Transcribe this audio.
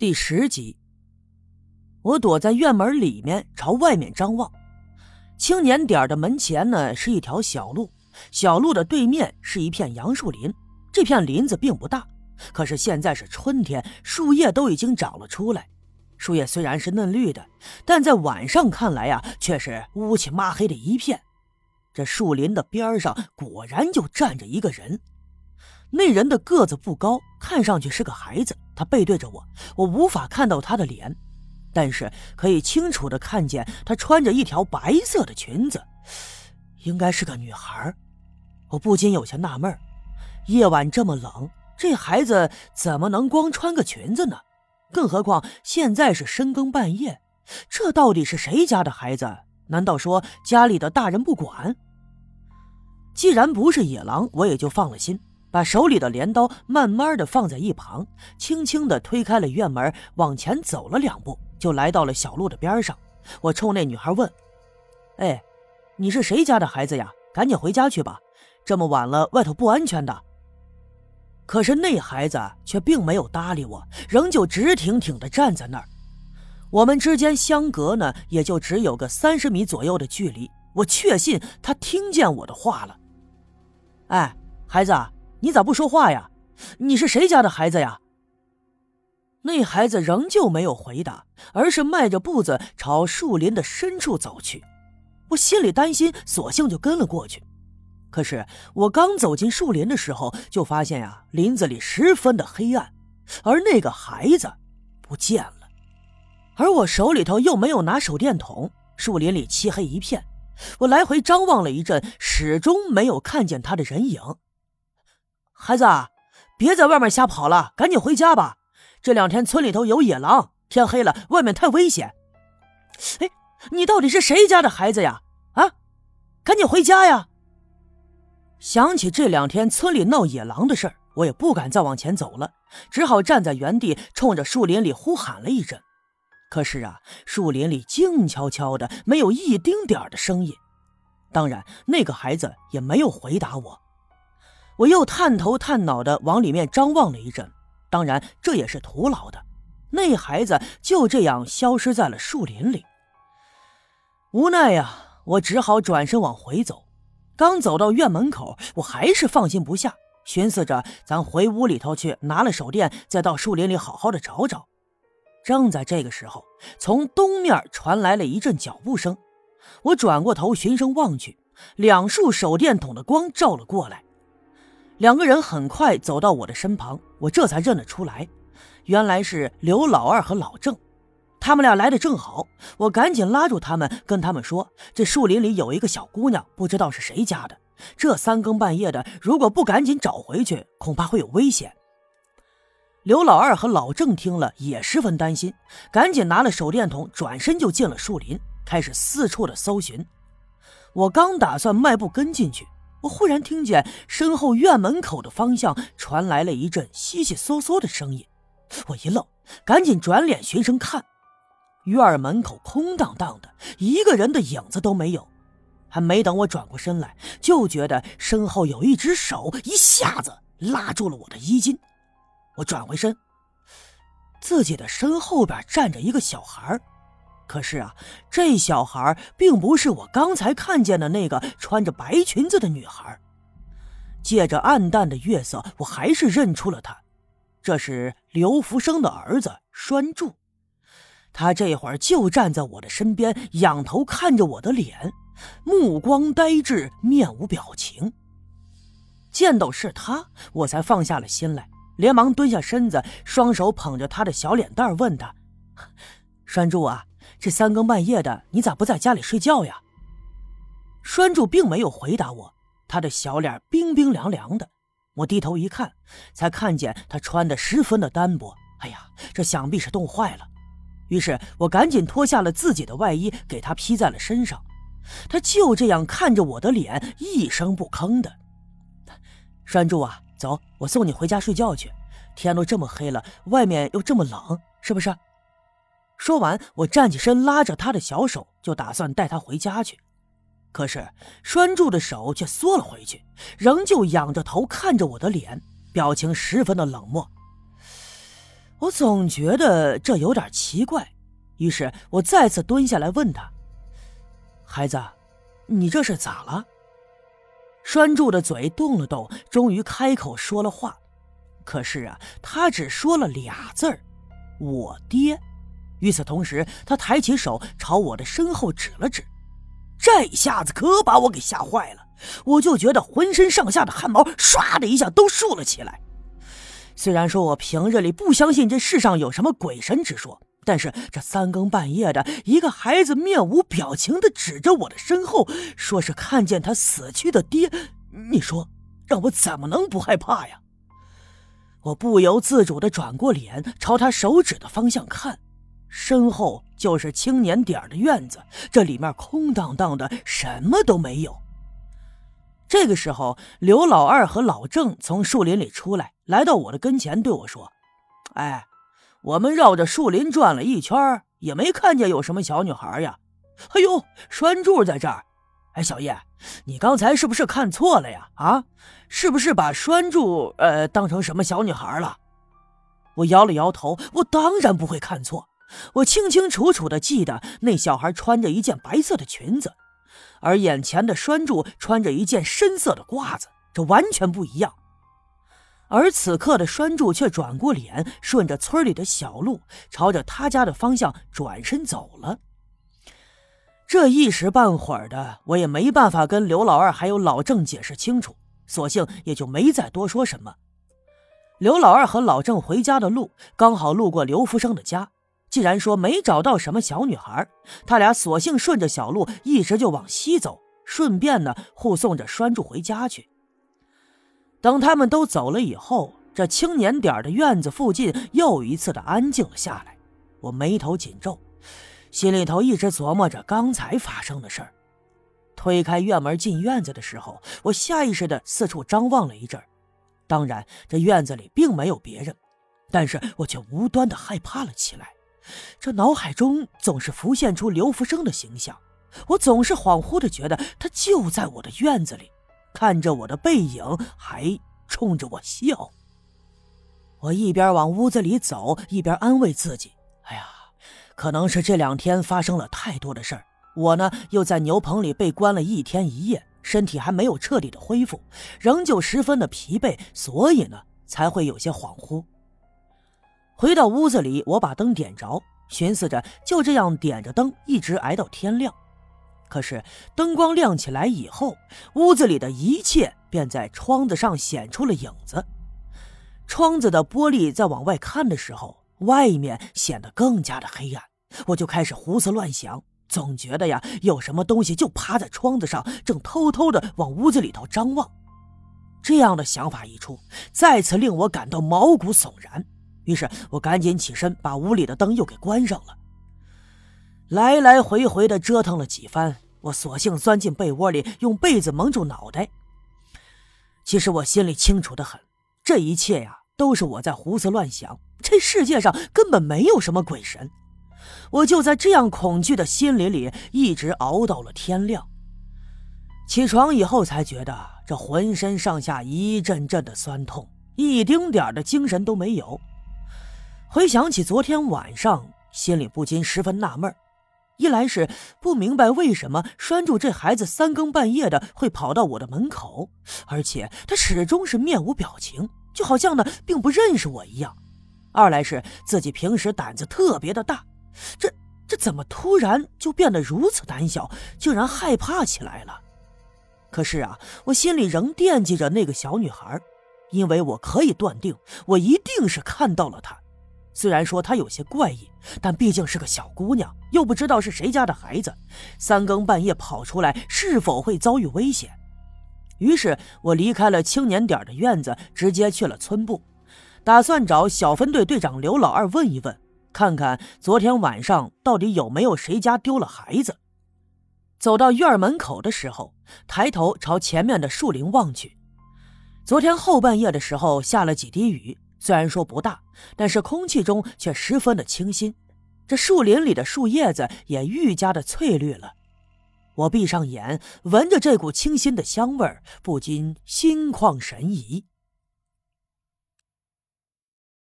第十集，我躲在院门里面，朝外面张望。青年点的门前呢是一条小路，小路的对面是一片杨树林。这片林子并不大，可是现在是春天，树叶都已经长了出来。树叶虽然是嫩绿的，但在晚上看来呀，却是乌漆抹黑的一片。这树林的边上果然就站着一个人。那人的个子不高，看上去是个孩子。他背对着我，我无法看到他的脸，但是可以清楚的看见他穿着一条白色的裙子，应该是个女孩。我不禁有些纳闷夜晚这么冷，这孩子怎么能光穿个裙子呢？更何况现在是深更半夜，这到底是谁家的孩子？难道说家里的大人不管？既然不是野狼，我也就放了心。把手里的镰刀慢慢的放在一旁，轻轻的推开了院门，往前走了两步，就来到了小路的边上。我冲那女孩问：“哎，你是谁家的孩子呀？赶紧回家去吧，这么晚了，外头不安全的。”可是那孩子却并没有搭理我，仍旧直挺挺的站在那儿。我们之间相隔呢，也就只有个三十米左右的距离。我确信他听见我的话了。哎，孩子。你咋不说话呀？你是谁家的孩子呀？那孩子仍旧没有回答，而是迈着步子朝树林的深处走去。我心里担心，索性就跟了过去。可是我刚走进树林的时候，就发现呀，林子里十分的黑暗，而那个孩子不见了。而我手里头又没有拿手电筒，树林里漆黑一片。我来回张望了一阵，始终没有看见他的人影。孩子，别在外面瞎跑了，赶紧回家吧。这两天村里头有野狼，天黑了，外面太危险。哎，你到底是谁家的孩子呀？啊，赶紧回家呀！想起这两天村里闹野狼的事儿，我也不敢再往前走了，只好站在原地，冲着树林里呼喊了一阵。可是啊，树林里静悄悄的，没有一丁点的声音。当然，那个孩子也没有回答我。我又探头探脑的往里面张望了一阵，当然这也是徒劳的。那孩子就这样消失在了树林里。无奈呀，我只好转身往回走。刚走到院门口，我还是放心不下，寻思着咱回屋里头去，拿了手电，再到树林里好好的找找。正在这个时候，从东面传来了一阵脚步声。我转过头循声望去，两束手电筒的光照了过来。两个人很快走到我的身旁，我这才认了出来，原来是刘老二和老郑，他们俩来的正好，我赶紧拉住他们，跟他们说：“这树林里有一个小姑娘，不知道是谁家的，这三更半夜的，如果不赶紧找回去，恐怕会有危险。”刘老二和老郑听了也十分担心，赶紧拿了手电筒，转身就进了树林，开始四处的搜寻。我刚打算迈步跟进去。我忽然听见身后院门口的方向传来了一阵悉悉嗦嗦的声音，我一愣，赶紧转脸循声看，院门口空荡荡的，一个人的影子都没有。还没等我转过身来，就觉得身后有一只手一下子拉住了我的衣襟。我转回身，自己的身后边站着一个小孩可是啊，这小孩并不是我刚才看见的那个穿着白裙子的女孩。借着暗淡的月色，我还是认出了他，这是刘福生的儿子栓柱。他这会儿就站在我的身边，仰头看着我的脸，目光呆滞，面无表情。见到是他，我才放下了心来，连忙蹲下身子，双手捧着他的小脸蛋，问他：“栓柱啊。”这三更半夜的，你咋不在家里睡觉呀？栓柱并没有回答我，他的小脸冰冰凉凉的。我低头一看，才看见他穿的十分的单薄。哎呀，这想必是冻坏了。于是我赶紧脱下了自己的外衣，给他披在了身上。他就这样看着我的脸，一声不吭的。栓柱啊，走，我送你回家睡觉去。天都这么黑了，外面又这么冷，是不是？说完，我站起身，拉着他的小手，就打算带他回家去。可是拴柱的手却缩了回去，仍旧仰着头看着我的脸，表情十分的冷漠。我总觉得这有点奇怪，于是我再次蹲下来问他：“孩子，你这是咋了？”栓柱的嘴动了动，终于开口说了话。可是啊，他只说了俩字儿：“我爹。”与此同时，他抬起手朝我的身后指了指。这一下子可把我给吓坏了，我就觉得浑身上下的汗毛唰的一下都竖了起来。虽然说我平日里不相信这世上有什么鬼神之说，但是这三更半夜的，一个孩子面无表情的指着我的身后，说是看见他死去的爹，你说让我怎么能不害怕呀？我不由自主的转过脸，朝他手指的方向看，身后就是青年点的院子，这里面空荡荡的，什么都没有。这个时候，刘老二和老郑从树林里出来，来到我的跟前，对我说：“哎，我们绕着树林转了一圈，也没看见有什么小女孩呀。哎呦，栓柱在这儿。哎，小叶，你刚才是不是看错了呀？啊，是不是把栓柱呃当成什么小女孩了？”我摇了摇头，我当然不会看错，我清清楚楚的记得那小孩穿着一件白色的裙子。而眼前的栓柱穿着一件深色的褂子，这完全不一样。而此刻的栓柱却转过脸，顺着村里的小路，朝着他家的方向转身走了。这一时半会儿的，我也没办法跟刘老二还有老郑解释清楚，索性也就没再多说什么。刘老二和老郑回家的路，刚好路过刘福生的家。既然说没找到什么小女孩，他俩索性顺着小路一直就往西走，顺便呢护送着栓柱回家去。等他们都走了以后，这青年点的院子附近又一次的安静了下来。我眉头紧皱，心里头一直琢磨着刚才发生的事儿。推开院门进院子的时候，我下意识的四处张望了一阵当然，这院子里并没有别人，但是我却无端的害怕了起来。这脑海中总是浮现出刘福生的形象，我总是恍惚的觉得他就在我的院子里，看着我的背影，还冲着我笑。我一边往屋子里走，一边安慰自己：“哎呀，可能是这两天发生了太多的事儿，我呢又在牛棚里被关了一天一夜，身体还没有彻底的恢复，仍旧十分的疲惫，所以呢才会有些恍惚。”回到屋子里，我把灯点着，寻思着就这样点着灯，一直挨到天亮。可是灯光亮起来以后，屋子里的一切便在窗子上显出了影子。窗子的玻璃在往外看的时候，外面显得更加的黑暗。我就开始胡思乱想，总觉得呀，有什么东西就趴在窗子上，正偷偷的往屋子里头张望。这样的想法一出，再次令我感到毛骨悚然。于是我赶紧起身，把屋里的灯又给关上了。来来回回的折腾了几番，我索性钻进被窝里，用被子蒙住脑袋。其实我心里清楚的很，这一切呀，都是我在胡思乱想。这世界上根本没有什么鬼神。我就在这样恐惧的心理里，一直熬到了天亮。起床以后，才觉得这浑身上下一阵阵的酸痛，一丁点的精神都没有。回想起昨天晚上，心里不禁十分纳闷一来是不明白为什么拴住这孩子三更半夜的会跑到我的门口，而且他始终是面无表情，就好像呢并不认识我一样；二来是自己平时胆子特别的大，这这怎么突然就变得如此胆小，竟然害怕起来了？可是啊，我心里仍惦记着那个小女孩，因为我可以断定，我一定是看到了她。虽然说她有些怪异，但毕竟是个小姑娘，又不知道是谁家的孩子，三更半夜跑出来，是否会遭遇危险？于是我离开了青年点的院子，直接去了村部，打算找小分队队长刘老二问一问，看看昨天晚上到底有没有谁家丢了孩子。走到院门口的时候，抬头朝前面的树林望去，昨天后半夜的时候下了几滴雨。虽然说不大，但是空气中却十分的清新，这树林里的树叶子也愈加的翠绿了。我闭上眼，闻着这股清新的香味儿，不禁心旷神怡。